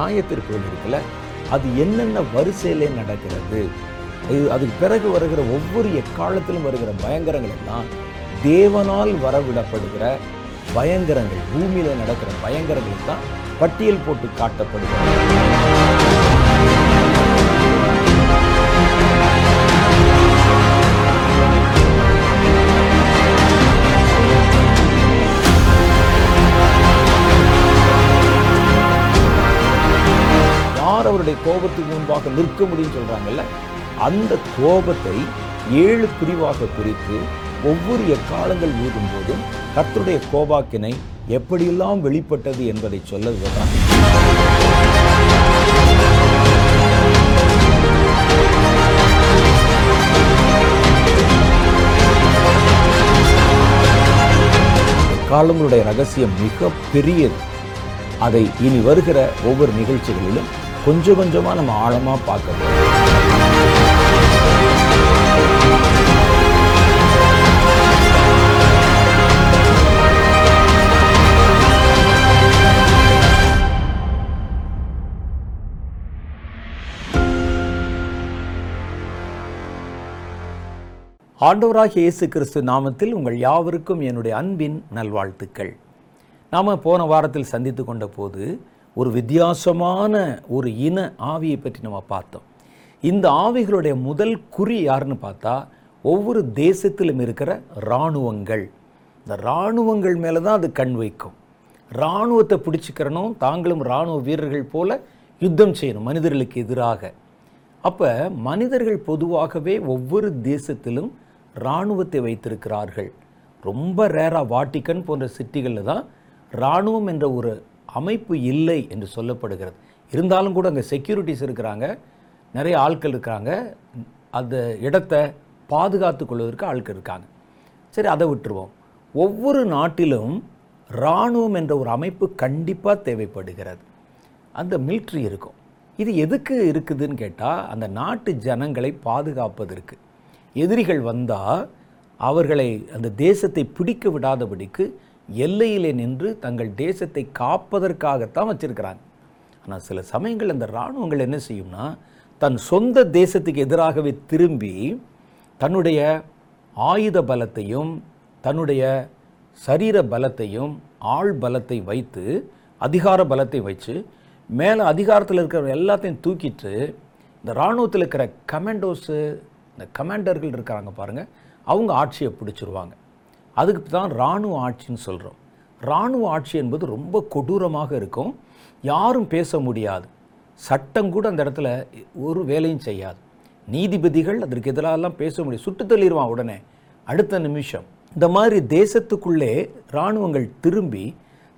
தேவனுடைய நியாய தீர்ப்புகள் இருக்குல்ல அது என்னென்ன வரிசையிலே நடக்கிறது? இது அதுக்கு பிறகு வருகிற ஒவ்வொரு எக்காலத்திலும் வருகிற பயங்கரங்கள் எல்லாம் தேவனால் வரவிடப்படுகிற பயங்கரங்கள் பூமியில நடக்கிற பயங்கரங்கள் தான் பட்டியல் போட்டு காட்டப்படுகிறது. ஆண்டவருடைய கோபத்துக்கு முன்பாக நிற்க முடியும்னு சொல்கிறாங்கல்ல அந்த கோபத்தை ஏழு பிரிவாக பிரித்து ஒவ்வொரு எக்காலங்கள் ஊதும் போதும் கர்த்தருடைய கோபாக்கினை எப்படியெல்லாம் வெளிப்பட்டது என்பதை சொல்லதுதான் காலங்களுடைய ரகசியம் மிக பெரியது அதை இனி வருகிற ஒவ்வொரு நிகழ்ச்சிகளிலும் கொஞ்சம் கொஞ்சமா நம்ம ஆழமா பார்க்க ஆண்டவராக இயேசு கிறிஸ்து நாமத்தில் உங்கள் யாவருக்கும் என்னுடைய அன்பின் நல்வாழ்த்துக்கள். நாம் போன வாரத்தில் சந்தித்து கொண்ட போது ஒரு வித்தியாசமான ஒரு இன ஆவியை பற்றி நம்ம பார்த்தோம். இந்த ஆவிகளுடைய முதல் குறி யாருன்னு பார்த்தா ஒவ்வொரு தேசத்திலும் இருக்கிற இராணுவங்கள். இந்த இராணுவங்கள் மேலே தான் அது கண் வைக்கும். இராணுவத்தை பிடிச்சிக்கிறனும் தாங்களும் இராணுவ வீரர்கள் போல யுத்தம் செய்யணும் மனிதர்களுக்கு எதிராக. அப்போ மனிதர்கள் பொதுவாகவே ஒவ்வொரு தேசத்திலும் இராணுவத்தை வைத்திருக்கிறார்கள். ரொம்ப ரேராக வாட்டிக்கன் போன்ற சிட்டிகளில் தான் இராணுவம் என்ற ஒரு அமைப்பு இல்லை என்று சொல்லப்படுகிறது. இருந்தாலும் கூட அங்கே செக்யூரிட்டிஸ் இருக்கிறாங்க. நிறைய ஆட்கள் இருக்காங்க அந்த இடத்த பாதுகாத்து கொள்வதற்கு ஆட்கள் இருக்காங்க. சரி அதை விட்டுருவோம். ஒவ்வொரு நாட்டிலும் இராணுவம் என்ற ஒரு அமைப்பு கண்டிப்பாக தேவைப்படுகிறது. அந்த மிலிட்ரி இருக்கும். இது எதுக்கு இருக்குதுன்னு கேட்டால் அந்த நாட்டு ஜனங்களை பாதுகாப்பதற்கு. எதிரிகள் வந்தால் அவர்களை அந்த தேசத்தை பிடிக்க விடாதபடிக்கு எல்லையிலே நின்று தங்கள் தேசத்தை காப்பதற்காகத்தான் வச்சிருக்கிறாங்க. ஆனால் சில சமயங்கள் அந்த இராணுவங்கள் என்ன செய்யும்னா தன் சொந்த தேசத்துக்கு எதிராகவே திரும்பி தன்னுடைய ஆயுத பலத்தையும் தன்னுடைய சரீர பலத்தையும் ஆள் பலத்தை வைத்து அதிகார பலத்தை வச்சு மேலே அதிகாரத்தில் இருக்கிற எல்லாத்தையும் தூக்கிட்டு இந்த இராணுவத்தில் இருக்கிற கமெண்டோஸு இந்த கமாண்டர்கள் இருக்கிறாங்க பாருங்கள் அவங்க ஆட்சியை பிடிச்சிருவாங்க. அதுக்கு தான் இராணுவ ஆட்சின்னு சொல்கிறோம் இராணுவ ஆட்சி என்பது ரொம்ப கொடூரமாக இருக்கும். யாரும் பேச முடியாது. சட்டம் கூட அந்த இடத்துல ஒரு வேலையும் செய்யாது. நீதிபதிகள் அதற்கு எதிராலாம் பேச முடியும் சுட்டு தள்ளிடுவான் உடனே. அடுத்த நிமிஷம். இந்த மாதிரி தேசத்துக்குள்ளே இராணுவங்கள் திரும்பி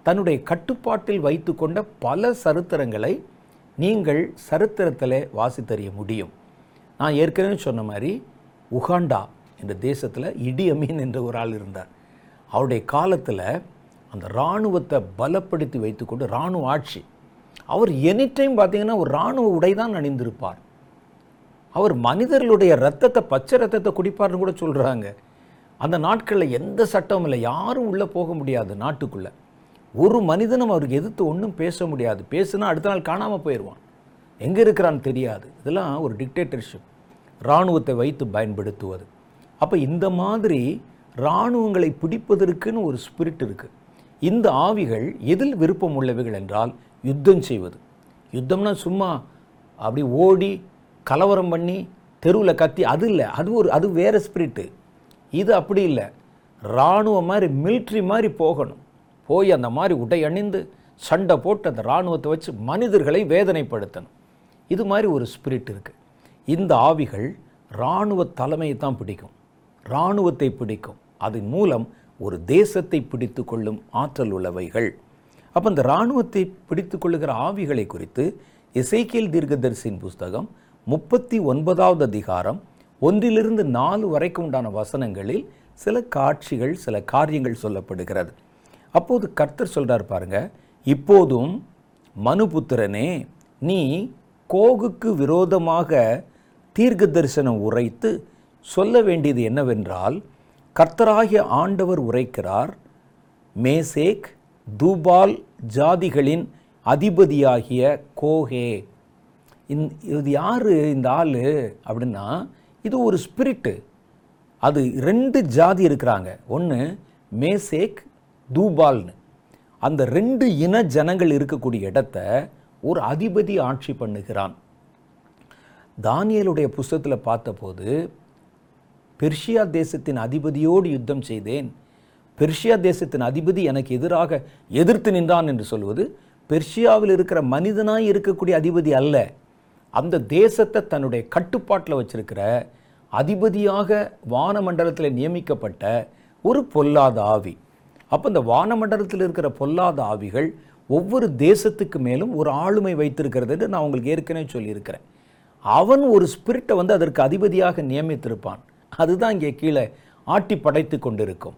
தன்னுடைய கட்டுப்பாட்டில் வைத்துக்கொண்ட பல சரித்திரங்களை நீங்கள் சரித்திரத்தில் வாசித்தறிய முடியும். நான் ஏற்கனவே சொன்ன மாதிரி உகாண்டா என்ற தேசத்தில் இடி அமீன் என்ற ஒரு ஆள் இருந்தார். அவருடைய காலத்தில் அந்த இராணுவத்தை பலப்படுத்தி வைத்துக்கொண்டு இராணுவ ஆட்சி. அவர் எனி டைம் பார்த்தீங்கன்னா ஒரு இராணுவ உடை தான் அணிந்திருப்பார். அவர் மனிதர்களுடைய ரத்தத்தை பச்சை ரத்தத்தை குடிப்பார்னு கூட சொல்கிறாங்க அந்த நாட்களில் எந்த சட்டமும் இல்லை. யாரும் உள்ளே போக முடியாது நாட்டுக்குள்ளே. ஒரு மனிதனும் அவருக்கு எதிர்த்து ஒன்றும் பேச முடியாது. பேசுனா அடுத்த நாள் காணாமல் போயிடுவான் எங்கே இருக்கிறான்னு தெரியாது. இதெல்லாம் ஒரு டிக்டேட்டர்ஷிப் இராணுவத்தை வைத்து பயன்படுத்துவது. அப்போ இந்த மாதிரி இராணுவங்களை பிடிப்பதற்குன்னு ஒரு ஸ்பிரிட் இருக்குது இந்த ஆவிகள் எதில் விருப்பம் உள்ளவைகள் என்றால் யுத்தம் செய்வது. யுத்தம்னா சும்மா அப்படி ஓடி கலவரம் பண்ணி தெருவில் கத்தி அது இல்லை. அது ஒரு அது வேறு ஸ்பிரிட்டு இது அப்படி இல்லை. இராணுவ மாதிரி மிலிட்ரி மாதிரி போகணும். போய் அந்த மாதிரி உடை அணிந்து சண்டை போட்டு அந்த இராணுவத்தை வச்சு மனிதர்களை வேதனைப்படுத்தணும். இது மாதிரி ஒரு ஸ்பிரிட் இருக்குது இந்த ஆவிகள் இராணுவ தலைமையை தான் பிடிக்கும். இராணுவத்தை பிடிக்கும். அதன் மூலம் ஒரு தேசத்தை பிடித்து கொள்ளும் ஆற்றல் உள்ளவைகள். அப்போ இந்த இராணுவத்தை பிடித்து கொள்ளுகிற ஆவிகளை குறித்து இசைக்கியல் தீர்க்கதரிசியின் புஸ்தகம் முப்பத்தி ஒன்பதாவது அதிகாரம் ஒன்றிலிருந்து நாலு வரைக்கும் உண்டான வசனங்களில் சில காட்சிகள் சில காரியங்கள் சொல்லப்படுகிறது. அப்போது கர்த்தர் சொல்கிறார் பாருங்க இப்போதும் மனுபுத்திரனே நீ கோகுக்கு விரோதமாக தீர்க்க தரிசனம் உரைத்து சொல்ல வேண்டியது என்னவென்றால் கர்த்தராகிய ஆண்டவர் உரைக்கிறார் மேசேக் தூபால் ஜாதிகளின் அதிபதியாகிய கோஹே இந் இது யார் இந்த ஆள் அப்படின்னா இது ஒரு ஸ்பிரிட்டு அது ரெண்டு ஜாதி இருக்கிறாங்க. ஒன்று மேசேக் தூபால்னு. அந்த ரெண்டு இன ஜனங்கள் இருக்கக்கூடிய இடத்த ஒரு அதிபதி ஆட்சி பண்ணுகிறான். தானியலுடைய புஸ்தகத்தில் பார்த்தபோது பெர்ஷியா தேசத்தின் அதிபதியோடு யுத்தம் செய்தேன். பெர்ஷியா தேசத்தின் அதிபதி எனக்கு எதிராக எதிர்த்து நின்றான் என்று சொல்வது பெர்ஷியாவில் இருக்கிற மனிதனாய் இருக்கக்கூடிய அதிபதி அல்ல. அந்த தேசத்தை தன்னுடைய கட்டுப்பாட்டில் வச்சிருக்கிற அதிபதியாக வானமண்டலத்தில் நியமிக்கப்பட்ட ஒரு பொல்லாத ஆவி. அப்போ இந்த வானமண்டலத்தில் இருக்கிற பொல்லாத ஆவிகள் ஒவ்வொரு தேசத்துக்கு மேலும் ஒரு ஆளுமை வைத்திருக்கிறது நான் உங்களுக்கு ஏற்கனவே சொல்லியிருக்கிறேன். அவன் ஒரு ஸ்பிரிட்டை வந்து அதற்கு அதிபதியாக நியமித்திருப்பான். அதுதான் இங்கே கீழே ஆட்டி படைத்து கொண்டிருக்கும்.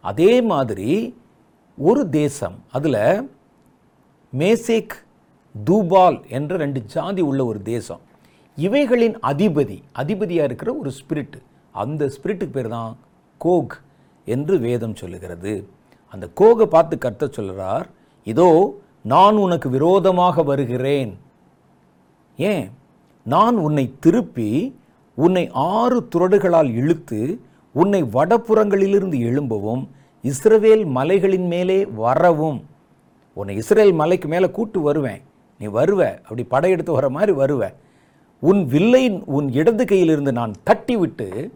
அதே மாதிரி ஒரு தேசம் அதில் மேசேக் தூபால் என்ற ரெண்டு ஜாதி உள்ள ஒரு தேசம். இவைகளின் அதிபதி அதிபதியாக இருக்கிற ஒரு ஸ்பிரிட் அந்த ஸ்பிரிட்டுக்கு பேர் தான் கோக் என்று வேதம் சொல்லுகிறது. அந்த கோகை பார்த்து கர்த்த சொல்கிறார் இதோ நான் உனக்கு விரோதமாக வருகிறேன். ஏன்? நான் உன்னை திருப்பி உன்னை ஆறு துரடுகளால் இழுத்து உன்னை வடபுறங்களிலிருந்து எழும்பவும் இஸ்ரவேல் மலைகளின் மேலே வரவும். உன்னை இஸ்ரேல் மலைக்கு மேலே கூட்டு வருவேன். நீ வருவ. அப்படி படையெடுத்து வர மாதிரி வருவ. உன் வில்லை உன் இடது கையிலிருந்து நான் தட்டிவிட்டு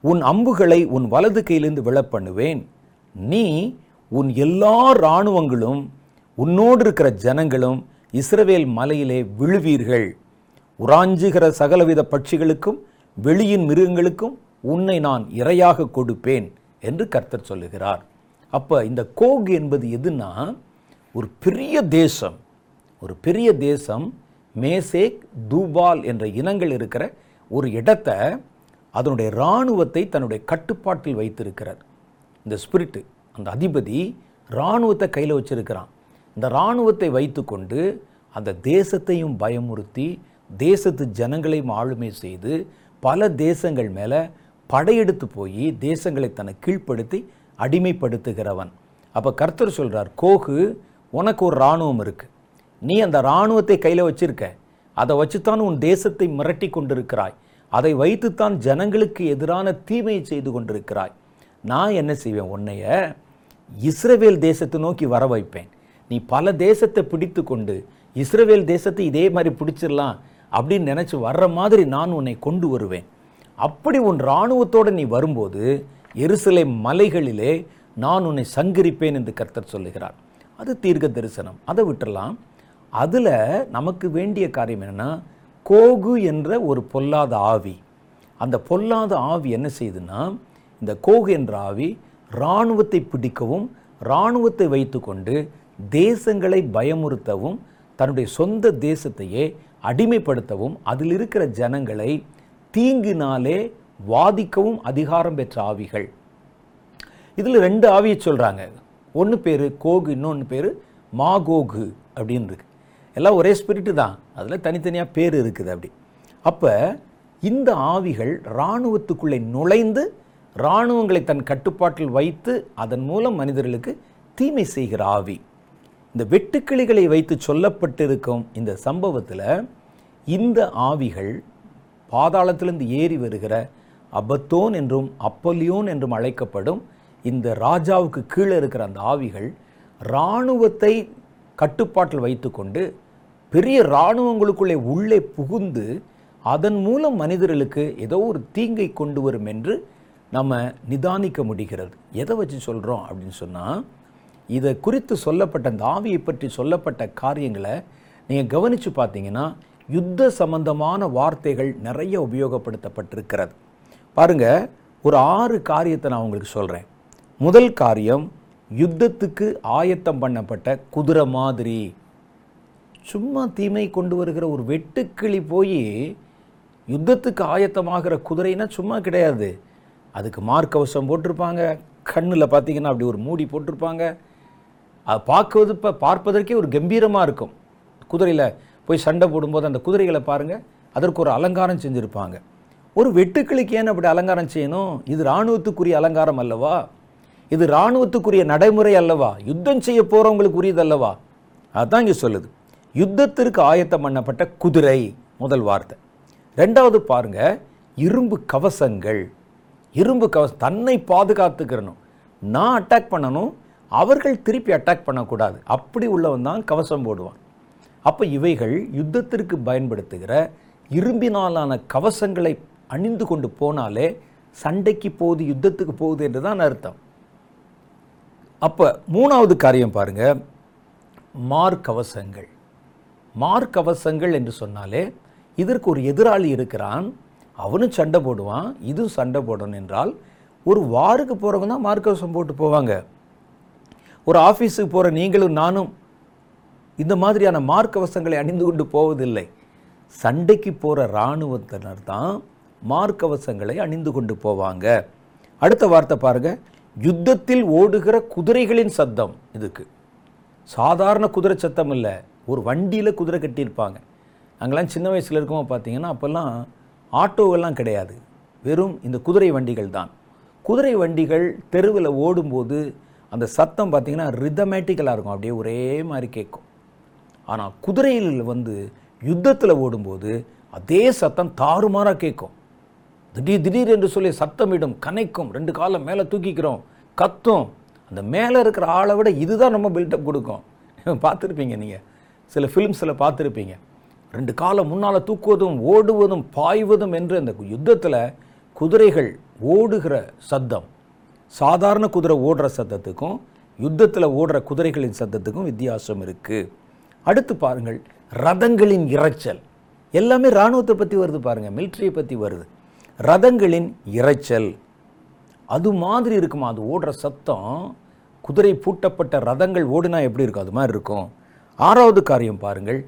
உன் அம்புகளை உன் வலது கையிலிருந்து விழப்பண்ணுவேன். நீ உன் எல்லா இராணுவங்களும் உன்னோடு இருக்கிற ஜனங்களும் இஸ்ரவேல் மலையிலே விழுவீர்கள். உராஞ்சுகிற சகலவித பட்சிகளுக்கும் வெளியின் மிருகங்களுக்கும் உன்னை நான் இரையாக கொடுப்பேன் என்று கர்த்தர் சொல்லுகிறார். அப்போ இந்த கோக் என்பது எதுனா ஒரு பெரிய தேசம் ஒரு பெரிய தேசம் மேசேக் தூபால் என்ற இனங்கள் இருக்கிற ஒரு இடத்தை அதனுடைய இராணுவத்தை தன்னுடைய கட்டுப்பாட்டில் வைத்திருக்கிறார். இந்த ஸ்பிரிட்டு அந்த அதிபதி இராணுவத்தை கையில் வச்சிருக்கிறான். இந்த இராணுவத்தை வைத்துக்கொண்டு அந்த தேசத்தையும் பயமுறுத்தி தேசத்து ஜனங்களையும் ஆளுமை செய்து பல தேசங்கள் மேலே படையெடுத்து போய் தேசங்களை தன்னை கீழ்ப்படுத்தி அடிமைப்படுத்துகிறவன். அப்போ கர்த்தர் சொல்கிறார் கோகு உனக்கு ஒரு இராணுவம் இருக்குது நீ அந்த இராணுவத்தை கையில் வச்சிருக்க. அதை வச்சுத்தான் உன் தேசத்தை மிரட்டி கொண்டிருக்கிறாய். அதை வைத்துத்தான் ஜனங்களுக்கு எதிரான தீமையை செய்து கொண்டிருக்கிறாய். நான் என்ன செய்வேன்? உன்னைய இஸ்ரவேல் தேசத்தை நோக்கி வர வைப்பேன் நீ பல தேசத்தை பிடித்து கொண்டு இஸ்ரவேல் தேசத்தை இதே மாதிரி பிடிச்சிடலாம். அப்படின்னு நினச்சி வர்ற மாதிரி நான் உன்னை கொண்டு வருவேன். அப்படி உன் இராணுவத்தோடு நீ வரும்போது எருசலை மலைகளிலே நான் உன்னை சங்கரிப்பேன் என்று கர்த்தர் சொல்லுகிறார். அது தீர்க்க தரிசனம். அதை விட்டுடலாம் அதில் நமக்கு வேண்டிய காரியம் என்னென்னா கோகு என்ற ஒரு பொல்லாத ஆவி. அந்த பொல்லாத ஆவி என்ன செய்யுதுன்னா இந்த கோகு என்ற ஆவி இராணுவத்தை பிடிக்கவும் இராணுவத்தை வைத்துக்கொண்டு தேசங்களை பயமுறுத்தவும் தன்னுடைய சொந்த தேசத்தையே அடிமைப்படுத்தவும் அதில் இருக்கிற ஜனங்களை தீங்கினாலே வாதிக்கவும் அதிகாரம் பெற்ற ஆவிகள். இதில் ரெண்டு ஆவியை சொல்கிறாங்க ஒன்று பேர் கோகு இன்னொன்று பேர் மாகோகு அப்படின்னு இருக்கு எல்லாம் ஒரே ஸ்பிரிட்டு தான். அதில் தனித்தனியாக பேர் இருக்குது அப்படி. அப்போ இந்த ஆவிகள் இராணுவத்துக்குள்ளே நுழைந்து இராணுவங்களை தன் கட்டுப்பாட்டில் வைத்து அதன் மூலம் மனிதர்களுக்கு தீமை செய்கிற ஆவி. இந்த வெட்டுக்கிளிகளை வைத்து சொல்லப்பட்டிருக்கும் இந்த சம்பவத்தில் இந்த ஆவிகள் பாதாளத்திலிருந்து ஏறி வருகிற அபத்தோன் என்றும் அப்பலியோன் என்றும் அழைக்கப்படும் இந்த ராஜாவுக்கு கீழே இருக்கிற அந்த ஆவிகள் இராணுவத்தை கட்டுப்பாட்டில் வைத்துக்கொண்டு பெரிய இராணுவங்களுக்குள்ளே உள்ளே புகுந்து அதன் மூலம் மனிதர்களுக்கு ஏதோ ஒரு தீங்கை கொண்டு வரும் என்று நம்ம நிதானிக்க முடிகிறது. எதை வச்சு சொல்கிறோம் அப்படின்னு சொன்னால் இதை குறித்து சொல்லப்பட்ட அந்த ஆவியை பற்றி சொல்லப்பட்ட காரியங்களை நீங்கள் கவனித்து பார்த்தீங்கன்னா யுத்த சம்பந்தமான வார்த்தைகள் நிறைய உபயோகப்படுத்தப்பட்டிருக்கிறது. பாருங்க ஒரு ஆறு காரியத்தை நான் உங்களுக்கு சொல்கிறேன் முதல் காரியம் யுத்தத்துக்கு ஆயத்தம் பண்ணப்பட்ட குதிரை மாதிரி. சும்மா தீமை கொண்டு வருகிற ஒரு வெட்டுக்கிளி போய் யுத்தத்துக்கு ஆயத்தமாகிற குதிரைனா சும்மா கிடையாது. அதுக்கு மார்க்கவசம் போட்டிருப்பாங்க கண்ணில் பார்த்தீங்கன்னா அப்படி ஒரு மூடி போட்டிருப்பாங்க. அது பார்க்குவது இப்போ பார்ப்பதற்கே ஒரு கம்பீரமாக இருக்கும். குதிரையில் போய் சண்டை போடும்போது அந்த குதிரைகளை பாருங்கள் அதற்கு ஒரு அலங்காரம் செஞ்சுருப்பாங்க. ஒரு வெட்டுக்கிளிக்கு ஏன் அப்படி அலங்காரம் செய்யணும்? இது இராணுவத்துக்குரிய அலங்காரம் அல்லவா? இது இராணுவத்துக்குரிய நடைமுறை அல்லவா? யுத்தம் செய்ய போகிறவங்களுக்கு உரியது அல்லவா? அதுதான் இங்கே சொல்லுது. யுத்தத்திற்கு ஆயத்தம் பண்ணப்பட்ட குதிரை முதல் வார்த்தை. ரெண்டாவது பாருங்க இரும்பு கவசங்கள். இரும்பு கவசம் தன்னை பாதுகாத்துக்கிறணும். நான் அட்டாக் பண்ணணும் அவர்கள் திருப்பி அட்டாக் பண்ணக்கூடாது. அப்படி உள்ளவன் தான் கவசம் போடுவான். அப்போ இவைகள் யுத்தத்திற்கு பயன்படுத்துகிற இரும்பினாலான கவசங்களை அணிந்து கொண்டு போனாலே சண்டைக்கு போகுது யுத்தத்துக்கு போகுது என்று தான் அர்த்தம். அப்போ மூணாவது காரியம் பாருங்க. மார்க்கவசங்கள் மார்க்கவசங்கள் என்று சொன்னாலே இதற்கு ஒரு எதிராளி இருக்கிறான். அவனும் சண்டை போடுவான் இதுவும் சண்டை போடணும் என்றால் ஒரு வாருக்கு போகிறவங்க தான் மார்க்கவசம் போட்டு போவாங்க. ஒரு ஆஃபீஸுக்கு போகிற நீங்களும் நானும் இந்த மாதிரியான மார்க்கவசங்களை அணிந்து கொண்டு போவதில்லை. சண்டைக்கு போகிற இராணுவத்தினர் தான் மார்க்கவசங்களை அணிந்து கொண்டு போவாங்க. அடுத்த வார்த்தை பாருங்க. யுத்தத்தில் ஓடுகிற குதிரைகளின் சத்தம் இதுக்கு. சாதாரண குதிரை சத்தம் இல்லை. ஒரு வண்டியில் குதிரை கட்டியிருப்பாங்க. அங்கெல்லாம் சின்ன வயசில் இருக்கோம் பார்த்தீங்கன்னா அப்போல்லாம் ஆட்டோவெல்லாம் கிடையாது. வெறும் இந்த குதிரை வண்டிகள் தான். குதிரை வண்டிகள் தெருவில் ஓடும்போது அந்த சத்தம் பார்த்திங்கன்னா ரிதமேட்டிக்கலாக இருக்கும். அப்படியே ஒரே மாதிரி கேட்கும். ஆனால் குதிரையில் வந்து யுத்தத்தில் ஓடும்போது அதே சத்தம் தாறுமாறாக கேட்கும். திடீர் திடீர் என்று சொல்லி சத்தமிடும் கனைக்கும் ரெண்டு காலம் மேலே தூக்கிக்கிறோம் கத்தும். அந்த மேலே இருக்கிற ஆளை விட இதுதான் நம்ம பில்டப் கொடுக்கும். பார்த்துருப்பீங்க நீங்கள் சில ஃபிலிம்ஸில் பார்த்துருப்பீங்க. ரெண்டு காலம் முன்னால் தூக்குவதும் ஓடுவதும் பாய்வதும் என்று அந்த யுத்தத்தில் குதிரைகள் ஓடுகிற சத்தம். சாதாரண குதிரை ஓடுற சத்தத்துக்கும் யுத்தத்தில் ஓடுற குதிரைகளின் சத்தத்துக்கும் வித்தியாசம் இருக்குது அடுத்து பாருங்கள் ரதங்களின் இரைச்சல். எல்லாமே இராணுவத்தை பற்றி வருது பாருங்கள் மிலிட்ரியை பற்றி வருது. ரதங்களின் இரைச்சல். அது மாதிரி இருக்குமா? அது ஓடுற சத்தம் குதிரை பூட்டப்பட்ட ரதங்கள் ஓடினா எப்படி இருக்கும்? அது மாதிரி இருக்கும். ஆறாவது காரியம் பாருங்கள்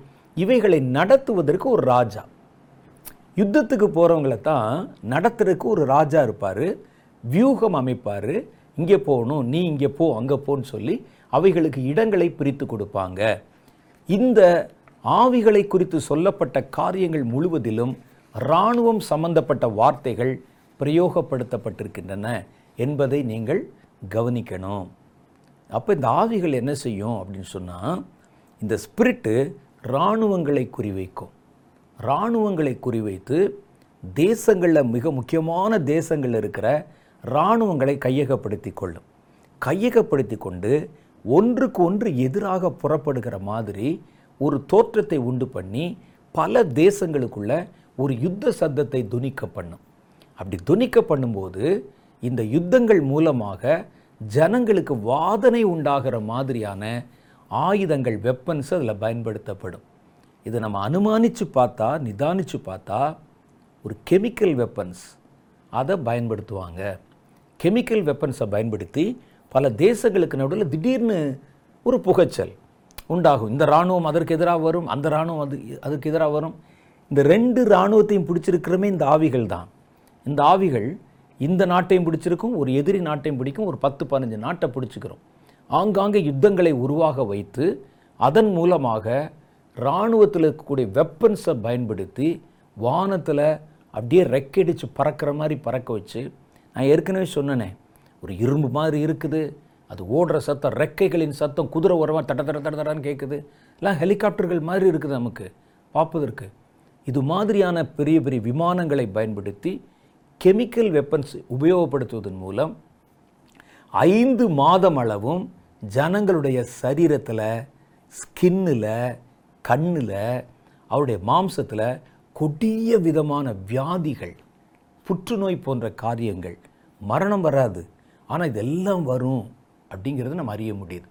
இவைகளை நடத்துவதற்கு ஒரு ராஜா. யுத்தத்துக்கு போகிறவங்கள தான் நடத்துறதுக்கு ஒரு ராஜா இருப்பார். வியூகம் அமைப்பார். இங்கே போகணும் நீ இங்கே போ அங்கே போன்னு சொல்லி அவைகளுக்கு இடங்களை பிரித்து கொடுப்பாங்க. இந்த ஆவிகளை குறித்து சொல்லப்பட்ட காரியங்கள் முழுவதிலும் இராணுவம் சம்பந்தப்பட்ட வார்த்தைகள் பிரயோகப்படுத்தப்பட்டிருக்கின்றன என்பதை நீங்கள் கவனிக்கணும். அப்போ இந்த ஆவிகள் என்ன செய்யும் அப்படின்னு சொன்னால் இந்த ஸ்பிரிட்டு இராணுவங்களை குறிவைக்கும். இராணுவங்களை குறிவைத்து தேசங்களில் மிக முக்கியமான தேசங்களில் இருக்கிற இராணுவங்களை கையகப்படுத்தி கொள்ளும். கையகப்படுத்தி கொண்டு ஒன்றுக்கு ஒன்று எதிராக புறப்படுகிற மாதிரி ஒரு தோற்றத்தை உண்டு பண்ணி பல தேசங்களுக்குள்ள ஒரு யுத்த சத்தத்தை துணிக்க பண்ணும். அப்படி துணிக்க பண்ணும்போது இந்த யுத்தங்கள் மூலமாக ஜனங்களுக்கு வாதனை உண்டாகிற மாதிரியான ஆயுதங்கள் வெப்பன்ஸ் அதில் பயன்படுத்தப்படும். இதை நம்ம அனுமானித்து பார்த்தா நிதானித்து பார்த்தா ஒரு கெமிக்கல் வெப்பன்ஸ் அதை பயன்படுத்துவாங்க. கெமிக்கல் வெப்பன்ஸை பயன்படுத்தி பல தேசங்களுக்கு நடுவில் திடீர்னு ஒரு புகைச்சல் உண்டாகும். இந்த இராணுவம் அதற்கு எதிராக வரும் அந்த இராணுவம் அது அதுக்கு எதிராக வரும். இந்த ரெண்டு இராணுவத்தையும் பிடிச்சிருக்கிறமே இந்த ஆவிகள் தான். இந்த ஆவிகள் இந்த நாட்டையும் பிடிச்சிருக்கும் ஒரு எதிரி நாட்டையும் பிடிக்கும் ஒரு பத்து பதினஞ்சு நாட்டை பிடிச்சிக்கிறோம். ஆங்காங்கே யுத்தங்களை உருவாக வைத்து அதன் மூலமாக இராணுவத்தில் இருக்கக்கூடிய வெப்பன்ஸை பயன்படுத்தி வானத்தில் அப்படியே ரெக்கடிச்சு பறக்கிற மாதிரி பறக்க வச்சு நான் ஏற்கனவே சொன்னேனே ஒரு இரும்பு மாதிரி இருக்குது அது ஓடுற சத்தம் ரெக்கைகளின் சத்தம் குதிரை உரமாக தட தட தட தடன்னு கேட்குது எல்லாம் ஹெலிகாப்டர்கள் மாதிரி இருக்குது நமக்கு பார்ப்பதற்கு. இது மாதிரியான பெரிய பெரிய விமானங்களை பயன்படுத்தி கெமிக்கல் வெப்பன்ஸ் உபயோகப்படுத்துவதன் மூலம் ஐந்து மாதம் அளவும் ஜனங்களுடைய சரீரத்தில் ஸ்கின்னில் கண்ணில் அவருடைய மாம்சத்தில் கொடிய விதமான வியாதிகள் புற்றுநோய் போன்ற காரியங்கள். மரணம் வராது. ஆனால் இதெல்லாம் வரும் அப்படிங்கிறத நம்ம அறிய முடியுது.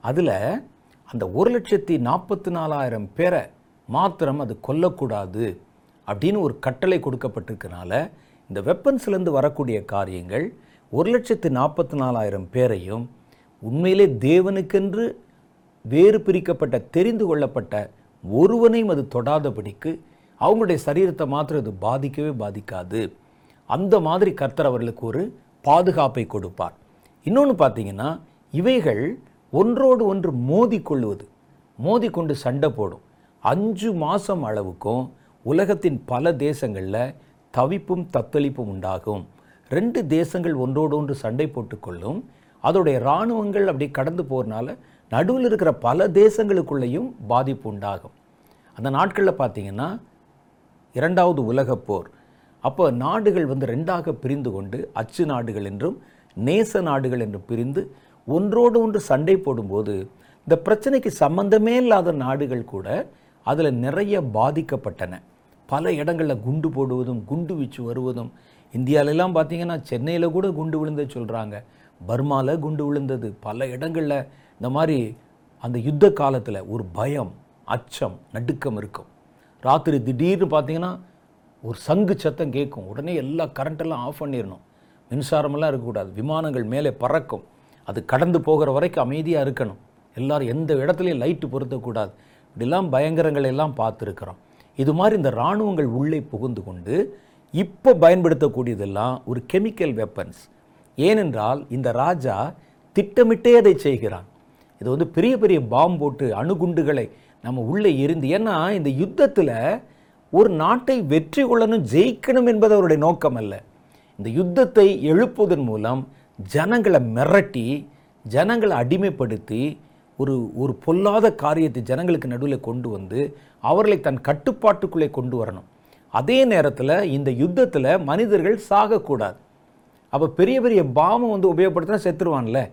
அதில் அந்த ஒரு லட்சத்தி நாற்பத்தி நாலாயிரம் பேரை மாத்திரம் அது கொல்லக்கூடாது அப்படின்னு ஒரு கட்டளை கொடுக்கப்பட்டிருக்கனால இந்த வெப்பன்ஸ்லேருந்து வரக்கூடிய காரியங்கள் ஒரு லட்சத்து நாற்பத்தி நாலாயிரம் பேரையும் உண்மையிலே தேவனுக்கென்று வேறு பிரிக்கப்பட்ட தெரிந்து கொள்ளப்பட்ட ஒருவனையும் அது தொடாதபடிக்கு அவங்களுடைய சரீரத்தை மாத்திரம் அது பாதிக்கவே பாதிக்காது. அந்த மாதிரி கர்த்தர் அவர்களுக்கு ஒரு பாதுகாப்பை கொடுப்பார். இன்னொன்று பார்த்தீங்கன்னா இவைகள் ஒன்றோடு ஒன்று மோதி கொள்ளுவது மோதிக்கொண்டு சண்டை போடும். அஞ்சு மாதம் அளவுக்கும் உலகத்தின் பல தேசங்களில் தவிப்பும் தத்தளிப்பும் உண்டாகும். ரெண்டு தேசங்கள் ஒன்றோடு ஒன்று சண்டை போட்டுக்கொள்ளும். அதோடைய இராணுவங்கள் அப்படி கடந்து போகிறனால நடுவில் இருக்கிற பல தேசங்களுக்குள்ளேயும் பாதிப்பு உண்டாகும். அந்த நாட்களில் பார்த்தீங்கன்னா இரண்டாவது உலகப்போர் அப்போ நாடுகள் வந்து ரெண்டாக பிரிந்து கொண்டு அச்சு நாடுகள் என்றும் நேச நாடுகள் என்றும் பிரிந்து ஒன்றோடு ஒன்று சண்டை போடும்போது இந்த பிரச்சனைக்கு சம்பந்தமே இல்லாத நாடுகள் கூட அதில் நிறைய பாதிக்கப்பட்டன. பல இடங்களில் குண்டு போடுவதும் குண்டு வீச்சு வருவதும். இந்தியாவிலலாம் பார்த்தீங்கன்னா சென்னையில் கூட குண்டு விழுந்தது சொல்கிறாங்க பர்மாவில் குண்டு விழுந்தது. பல இடங்களில் இந்த மாதிரி அந்த யுத்த காலத்தில் ஒரு பயம் அச்சம் நடுக்கம் இருக்கும். ராத்திரி திடீர்னு பார்த்தீங்கன்னா ஒரு சங்கு சத்தம் கேட்கும். உடனே எல்லா கரண்ட்டெல்லாம் ஆஃப் பண்ணிடணும் மின்சாரமெல்லாம் இருக்கக்கூடாது. விமானங்கள் மேலே பறக்கும். அது கடந்து போகிற வரைக்கும் அமைதியாக இருக்கணும். எல்லோரும் எந்த இடத்துலையும் லைட்டு பொருத்தக்கூடாது. இப்படிலாம் பயங்கரங்களை எல்லாம் பார்த்துருக்குறோம். இது மாதிரி இந்த இராணுவங்கள் உள்ளே புகுந்து கொண்டு இப்போ பயன்படுத்தக்கூடியதெல்லாம் ஒரு கெமிக்கல் வெப்பன்ஸ் ஏனென்றால் இந்த ராஜா திட்டமிட்டே அதை செய்கிறான். இது வந்து பெரிய பெரிய பாம்பு போட்டு அணுகுண்டுகளை நம்ம உள்ளே இருந்து ஏன்னா இந்த யுத்தத்தில் ஒரு நாட்டை வெற்றி கொள்ளணும் ஜெயிக்கணும் என்பது அவருடைய நோக்கம் அல்ல. இந்த யுத்தத்தை எழுப்புவதன் மூலம் ஜனங்களை மிரட்டி ஜனங்களை அடிமைப்படுத்தி ஒரு ஒரு பொல்லாத காரியத்தை ஜனங்களுக்கு நடுவில் கொண்டு வந்து அவர்களை தன் கட்டுப்பாட்டுக்குள்ளே கொண்டு வரணும். அதே நேரத்தில் இந்த யுத்தத்தில் மனிதர்கள் சாகக்கூடாது. அப்போ பெரிய பெரிய பாமம் வந்து உபயோகப்படுத்தினா செத்துருவான்ல.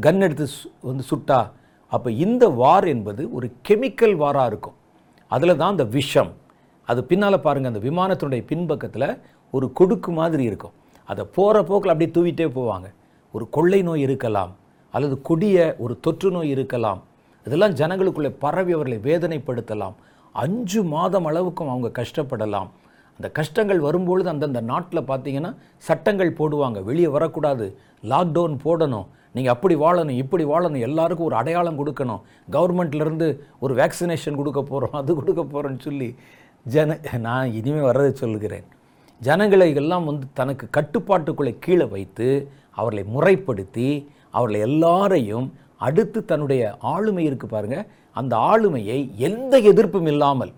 கன் எடுத்து சு- வந்து சுட்டா அப்போ இந்த வார் என்பது ஒரு கெமிக்கல் வாராக இருக்கும். அதில் தான் அந்த விஷம். அது பின்னால் பாருங்கள் அந்த விமானத்தினுடைய பின்பக்கத்தில் ஒரு கொடுக்கு மாதிரி இருக்கும். அதை போகிற போக்கில் அப்படியே தூவிட்டே போவாங்க. ஒரு கொள்ளை நோய் இருக்கலாம் அல்லது கொடிய ஒரு தொற்று நோய் இருக்கலாம். இதெல்லாம் ஜனங்களுக்குள்ளே பரவி அவர்களை வேதனைப்படுத்தலாம். அஞ்சு மாதம் அளவுக்கும் அவங்க கஷ்டப்படலாம். அந்த கஷ்டங்கள் வரும்பொழுது அந்தந்த நாட்டில் பார்த்தீங்கன்னா சட்டங்கள் போடுவாங்க. வெளியே வரக்கூடாது. லாக்டவுன் போடணும். நீங்கள் அப்படி வாழணும் இப்படி வாழணும். எல்லாருக்கும் ஒரு அடையாளம் கொடுக்கணும். கவர்மெண்ட்லேருந்து ஒரு வேக்சினேஷன் கொடுக்க போகிறோம் அது கொடுக்க போகிறோன்னு சொல்லி ஜன நான் இனிமேல் வர்றதை சொல்லுகிறேன். ஜனங்களை எல்லாம் வந்து தனக்கு கட்டுப்பாட்டுக்குள்ளே கீழே வைத்து அவர்களை முறைப்படுத்தி அவர்களை எல்லாரையும் அடுத்து தன்னுடைய ஆளுமை இருக்குது பாருங்க. அந்த ஆளுமையை எந்த எதிர்ப்பும் இல்லாமல்